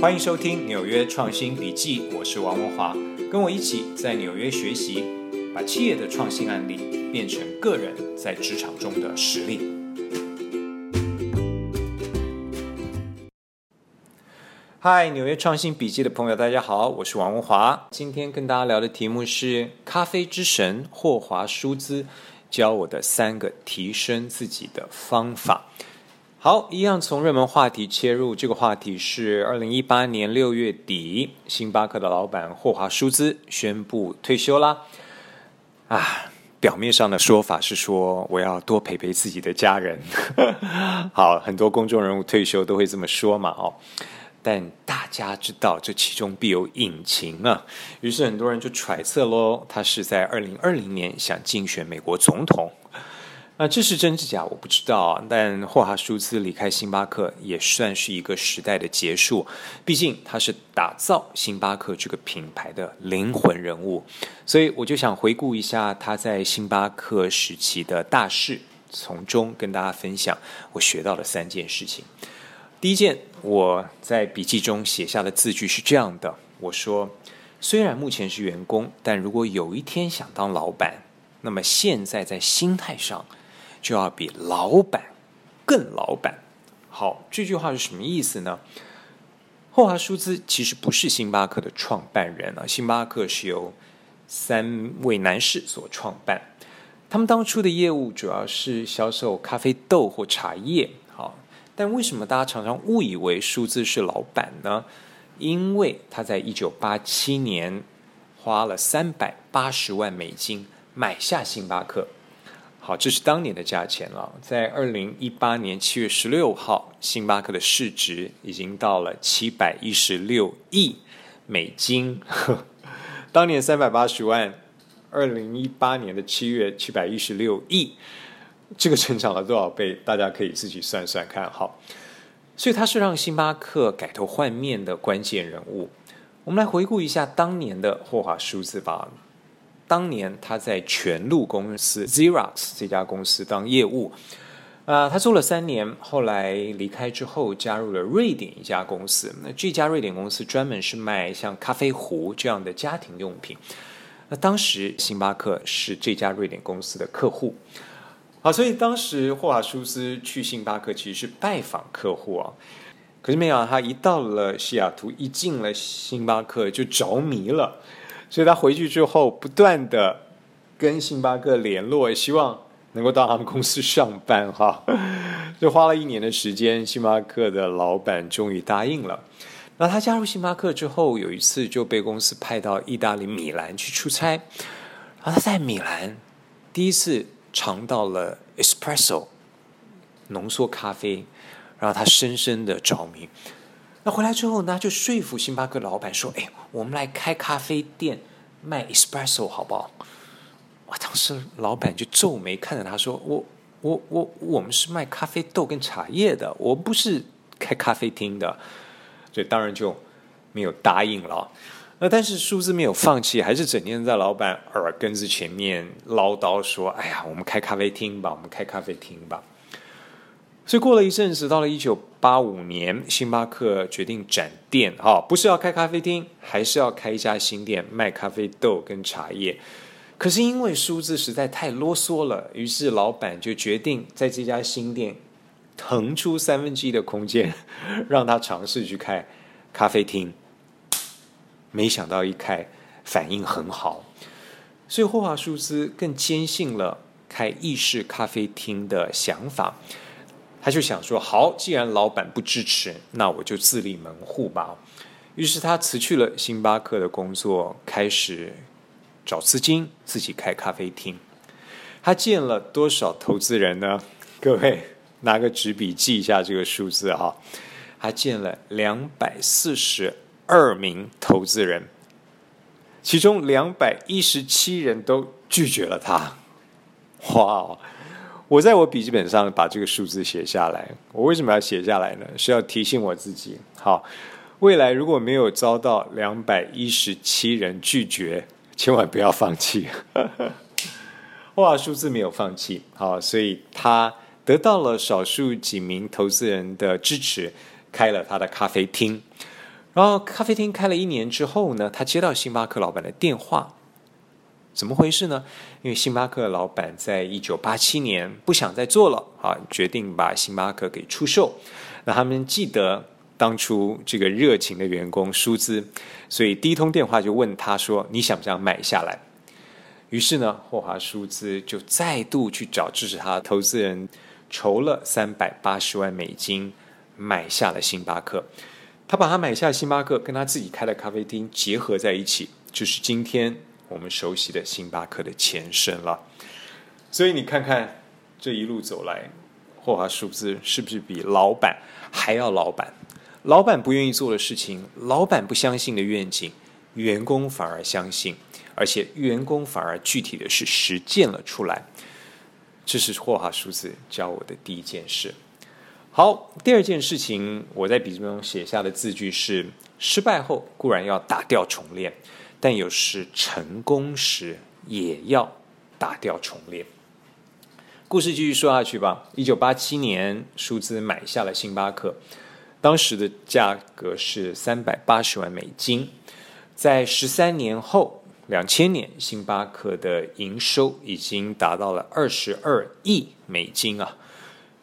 欢迎收听纽约创新笔记，我是王文华，跟我一起在纽约学习，把企业的创新案例变成个人在职场中的实力。嗨，纽约创新笔记的朋友，大家好，我是王文华，今天跟大家聊的题目是咖啡之神霍华舒兹教我的三个提升自己的方法。好，一样从热门话题切入。这个话题是二零一八年六月底，星巴克的老板霍华舒兹宣布退休啦。啊，表面上的说法是说我要多陪陪自己的家人。好，很多公众人物退休都会这么说嘛，哦。但大家知道这其中必有隐情啊。于是很多人就揣测喽，他是在二零二零年想竞选美国总统。那这是真是假，我不知道。但霍华舒兹离开星巴克也算是一个时代的结束，毕竟他是打造星巴克这个品牌的灵魂人物。所以我就想回顾一下他在星巴克时期的大事，从中跟大家分享我学到的三件事情。第一件，我在笔记中写下的字句是这样的：我说，虽然目前是员工，但如果有一天想当老板，那么现在在心态上。就要比老板更老板。好，这句话是什么意思呢？霍华舒兹其实不是星巴克的创办人啊，星巴克是由三位男士所创办。他们当初的业务主要是销售咖啡豆或茶叶。好，但为什么大家常常误以为舒兹是老板呢？因为他在一九八七年花了三百八十万美金买下星巴克。好，这是当年的价钱了。在二零一八年七月十六号，星巴克的市值已经到了七百一十六亿美金。当年三百八十万，二零一八年的七月七百一十六亿，这个成长了多少倍？大家可以自己算算看。好，所以他是让星巴克改头换面的关键人物。我们来回顾一下当年的霍华舒兹吧。当年他在全路公司 Xerox 这家公司当业务，啊、他做了三年，后来离开之后加入了瑞典一家公司。那这家瑞典公司专门是卖像咖啡壶这样的家庭用品。那当时星巴克是这家瑞典公司的客户，好，所以当时霍华舒斯去星巴克其实是拜访客户啊。可是没想到他一到了西雅图，一进了星巴克就着迷了。所以他回去之后，不断的跟星巴克联络，希望能够到他们公司上班哈。就花了一年的时间，星巴克的老板终于答应了。那他加入星巴克之后，有一次就被公司派到意大利米兰去出差，然后他在米兰第一次尝到了 espresso 浓缩咖啡，然后他深深的着迷。回来之后呢，就说服星巴克老板说：“哎，我们来开咖啡店卖 espresso 好不好？”哇，当时老板就皱眉看着他说：“我、我、我，我们是卖咖啡豆跟茶叶的，我不是开咖啡厅的。”所以当然就没有答应了。那但是舒兹没有放弃，还是整天在老板耳根子前面唠叨说：“哎呀，我们开咖啡厅吧，我们开咖啡厅吧。”所以过了一阵子，到了一九八五年，星巴克决定转店，哈，不是要开咖啡厅，还是要开一家新店卖咖啡豆跟茶叶。可是因为舒兹实在太啰嗦了，于是老板就决定在这家新店腾出三分之一的空间，让他尝试去开咖啡厅。没想到一开反应很好，所以霍华舒兹更坚信了开意式咖啡厅的想法。他就想说：“好，既然老板不支持，那我就自立门户吧。”于是他辞去了星巴克的工作，开始找资金，自己开咖啡厅。他见了多少投资人呢？各位拿个纸笔记一下这个数字哈。他见了两百四十二名投资人，其中两百一十七人都拒绝了他。哇！我在我笔记本上把这个数字写下来。我为什么要写下来呢？是要提醒我自己，好，未来如果没有遭到两百一十七人拒绝，千万不要放弃。哇，数字没有放弃，好，所以他得到了少数几名投资人的支持，开了他的咖啡厅。然然后咖啡厅开了一年之后呢，他接到星巴克老板的电话，怎么回事呢？因为星巴克老板在一九八七年不想再做了啊，决定把星巴克给出售。那他们记得当初这个热情的员工舒兹，所以第一通电话就问他说：“你想不想买下来？”于是呢，霍华舒兹就再度去找支持他的投资人，筹了三百八十万美金，买下了星巴克。他把他买下星巴克跟他自己开的咖啡厅结合在一起，就是今天我们熟悉的星巴克的前身了。所以你看看这一路走来，霍华数字是不是比老板还要老板？老板不愿意做的事情，老板不相信的愿景，员工反而相信，而且员工反而具体的是实践了出来。这是霍华数字教我的第一件事。好，第二件事情，我在笔记中写下的字句是：失败后固然要打掉重练，但有时成功时也要打掉重练。故事继续说下去吧。一九八七年，舒兹买下了星巴克，当时的价格是三百八十万美金。在十三年后，两千年，星巴克的营收已经达到了二十二亿美金啊。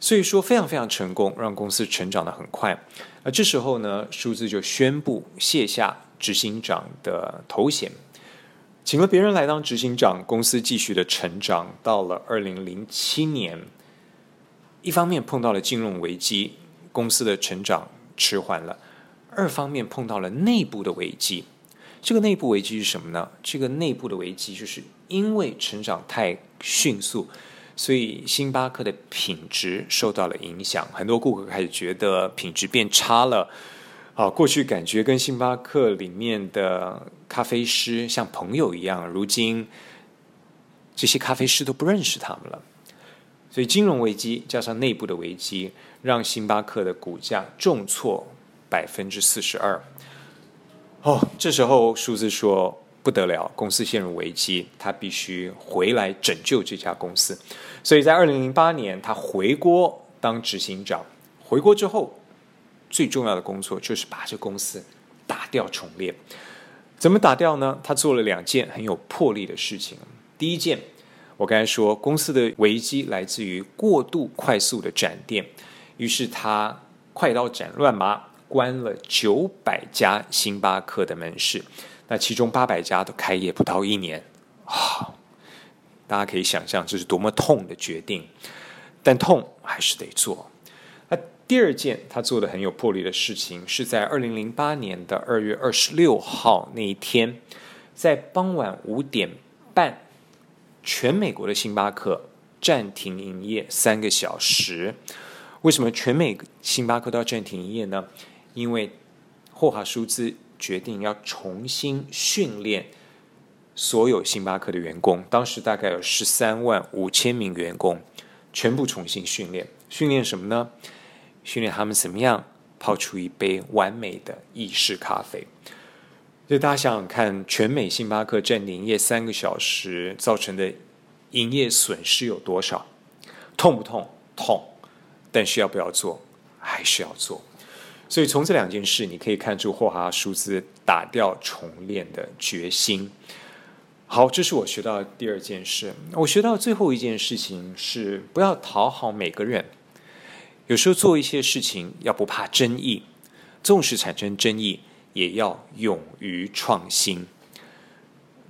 所以说非常非常成功，让公司成长得很快。而这时候呢，舒兹就宣布卸下执行长的头衔，请了别人来当执行长。公司继续的成长，到了二零零七年，一方面碰到了金融危机，公司的成长迟缓了；二方面碰到了内部的危机。这个内部危机是什么呢？这个内部的危机就是因为成长太迅速。所以星巴克的品质受到了影响，很多顾客开始觉得品质变差了。啊，过去感觉跟星巴克里面的咖啡师像朋友一样，如今这些咖啡师都不认识他们了。所以金融危机加上内部的危机，让星巴克的股价重挫百分之四十二。哦，这时候舒兹说。不得了，公司陷入危机，他必须回来拯救这家公司。所以在二零零八年，他回国当执行长。回国之后，最重要的工作就是把这公司打掉重练。怎么打掉呢？他做了两件很有魄力的事情。第一件，我刚才说，公司的危机来自于过度快速的展店，于是他快刀斩乱麻，关了九百家星巴克的门市。那其中八百家都开业不到一年，啊，大家可以想象这是多么痛的决定，但痛还是得做。第二件他做的很有魄力的事情，是在二零零八年的二月二十六号那一天，在傍晚五点半，全美国的星巴克暂停营业三个小时。为什么全美星巴克都要暂停营业呢？因为霍华舒兹。决定要重新训练所有星巴克的员工，当时大概有十三万五千名员工，全部重新训练。训练什么呢？训练他们怎么样泡出一杯完美的意式咖啡。所以大家想想看，全美星巴克暂停营业三个小时造成的营业损失有多少？痛不痛？痛。但是要不要做？还是要做。所以从这两件事，你可以看出霍华舒兹打掉重练的决心。好，这是我学到的第二件事。我学到最后一件事情是不要讨好每个人。有时候做一些事情要不怕争议，纵使产生争议，也要勇于创新。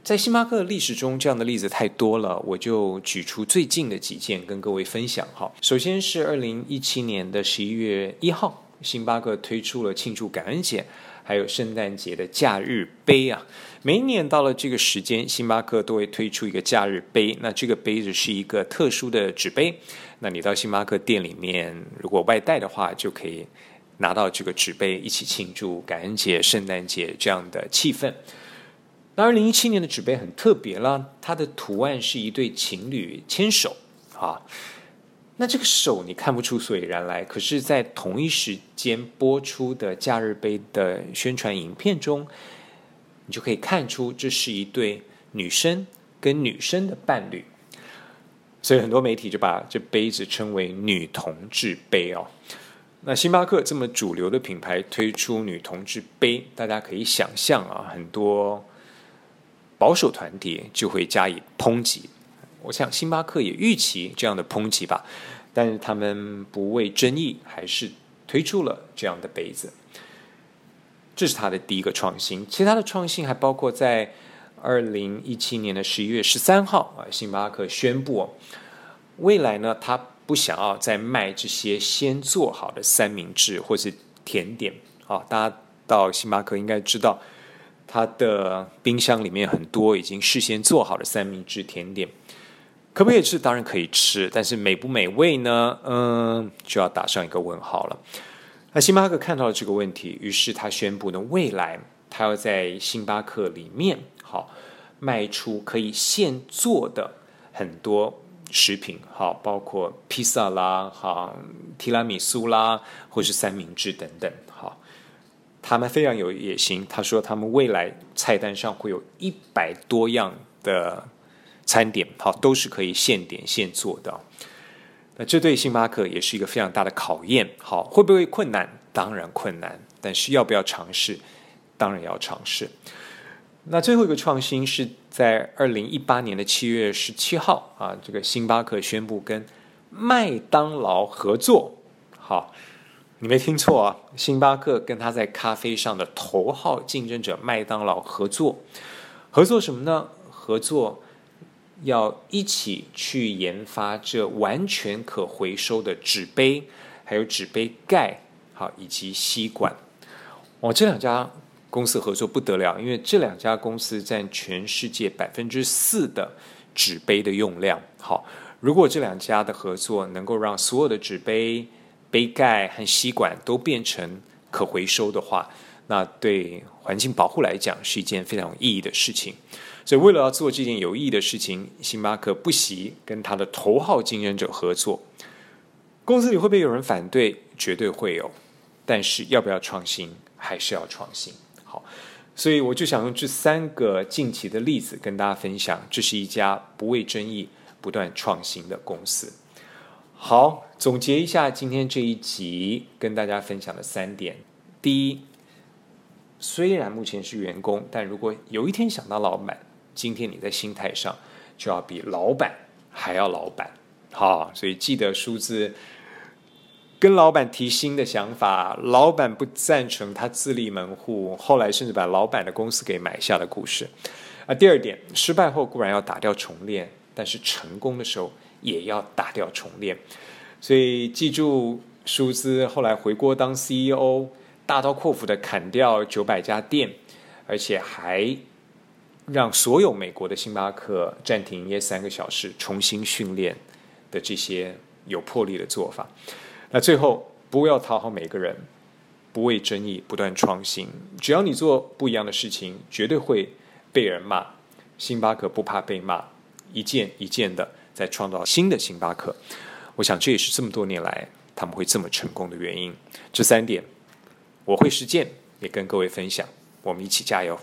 在星巴克的历史中，这样的例子太多了，我就举出最近的几件跟各位分享。哈，首先是二零一七年的十一月一号。星巴克推出了庆祝感恩节，还有圣诞节的假日杯啊！每一年到了这个时间，星巴克都会推出一个假日杯。那这个杯子是一个特殊的纸杯。那你到星巴克店里面，如果外带的话，就可以拿到这个纸杯，一起庆祝感恩节、圣诞节这样的气氛。那二零一七年的纸杯很特别了，它的图案是一对情侣牵手啊。那这个手你看不出所以然来，可是，在同一时间播出的假日杯的宣传影片中，你就可以看出这是一对女生跟女生的伴侣，所以很多媒体就把这杯子称为“女同志杯”哦。那星巴克这么主流的品牌推出女同志杯，大家可以想象啊，很多保守团体就会加以抨击。我想星巴克也预期这样的抨击吧，但是他们不畏争议，还是推出了这样的杯子。这是他的第一个创新。其他的创新还包括在二零一七年的十一月十三号啊，星巴克宣布，未来呢，他。不想要再卖这些先做好的三明治或是甜点，好，大家到星巴克应该知道，它的冰箱里面很多已经事先做好的三明治甜点，可不可以吃？当然可以吃，但是美不美味呢？嗯，就要打上一个问号了。那星巴克看到了这个问题，于是他宣布呢，未来他要在星巴克里面好卖出可以现做的很多。食品好，包括披萨啦，好，提拉米苏啦，或是三明治等等，好，他们非常有野心。他说，他们未来菜单上会有一百多样的餐点，好，都是可以现点现做的。那这对星巴克也是一个非常大的考验。好，会不会困难？当然困难，但是要不要尝试？当然要尝试。那最后一个创新是在二零一八年的七月十七号啊，这个星巴克宣布跟麦当劳合作。好，你没听错啊，星巴克跟他在咖啡上的头号竞争者麦当劳合作。合作什么呢？合作要一起去研发这完全可回收的纸杯，还有纸杯盖，好，以及吸管。哦，这两家。公司合作不得了，因为这两家公司占全世界百分之四的纸杯的用量。好，如果这两家的合作能够让所有的纸杯、杯盖和吸管都变成可回收的话，那对环境保护来讲是一件非常有意义的事情。所以，为了要做这件有意义的事情，星巴克不惜跟他的头号竞争者合作。公司里会不会有人反对？绝对会有。但是，要不要创新？还是要创新。好，所以我就想用这三个近期的例子跟大家分享，这是一家不畏争议、不断创新的公司。好，总结一下今天这一集跟大家分享的三点：第一，虽然目前是员工，但如果有一天想当老板，今天你在心态上就要比老板还要老板。好，所以记得数字。跟老板提新的想法，老板不赞成，他自立门户，后来甚至把老板的公司给买下的故事。啊，第二点，失败后固然要打掉重练，但是成功的时候也要打掉重练。所以记住，舒兹后来回国当 CEO，大刀阔斧的砍掉九百家店，而且还让所有美国的星巴克暂停营业三个小时，重新训练的这些有魄力的做法。那最后，不要讨好每个人，不畏争议，不断创新。只要你做不一样的事情，绝对会被人骂。星巴克不怕被骂，一件一件的在创造新的星巴克。我想这也是这么多年来他们会这么成功的原因。这三点我会实践，也跟各位分享。我们一起加油。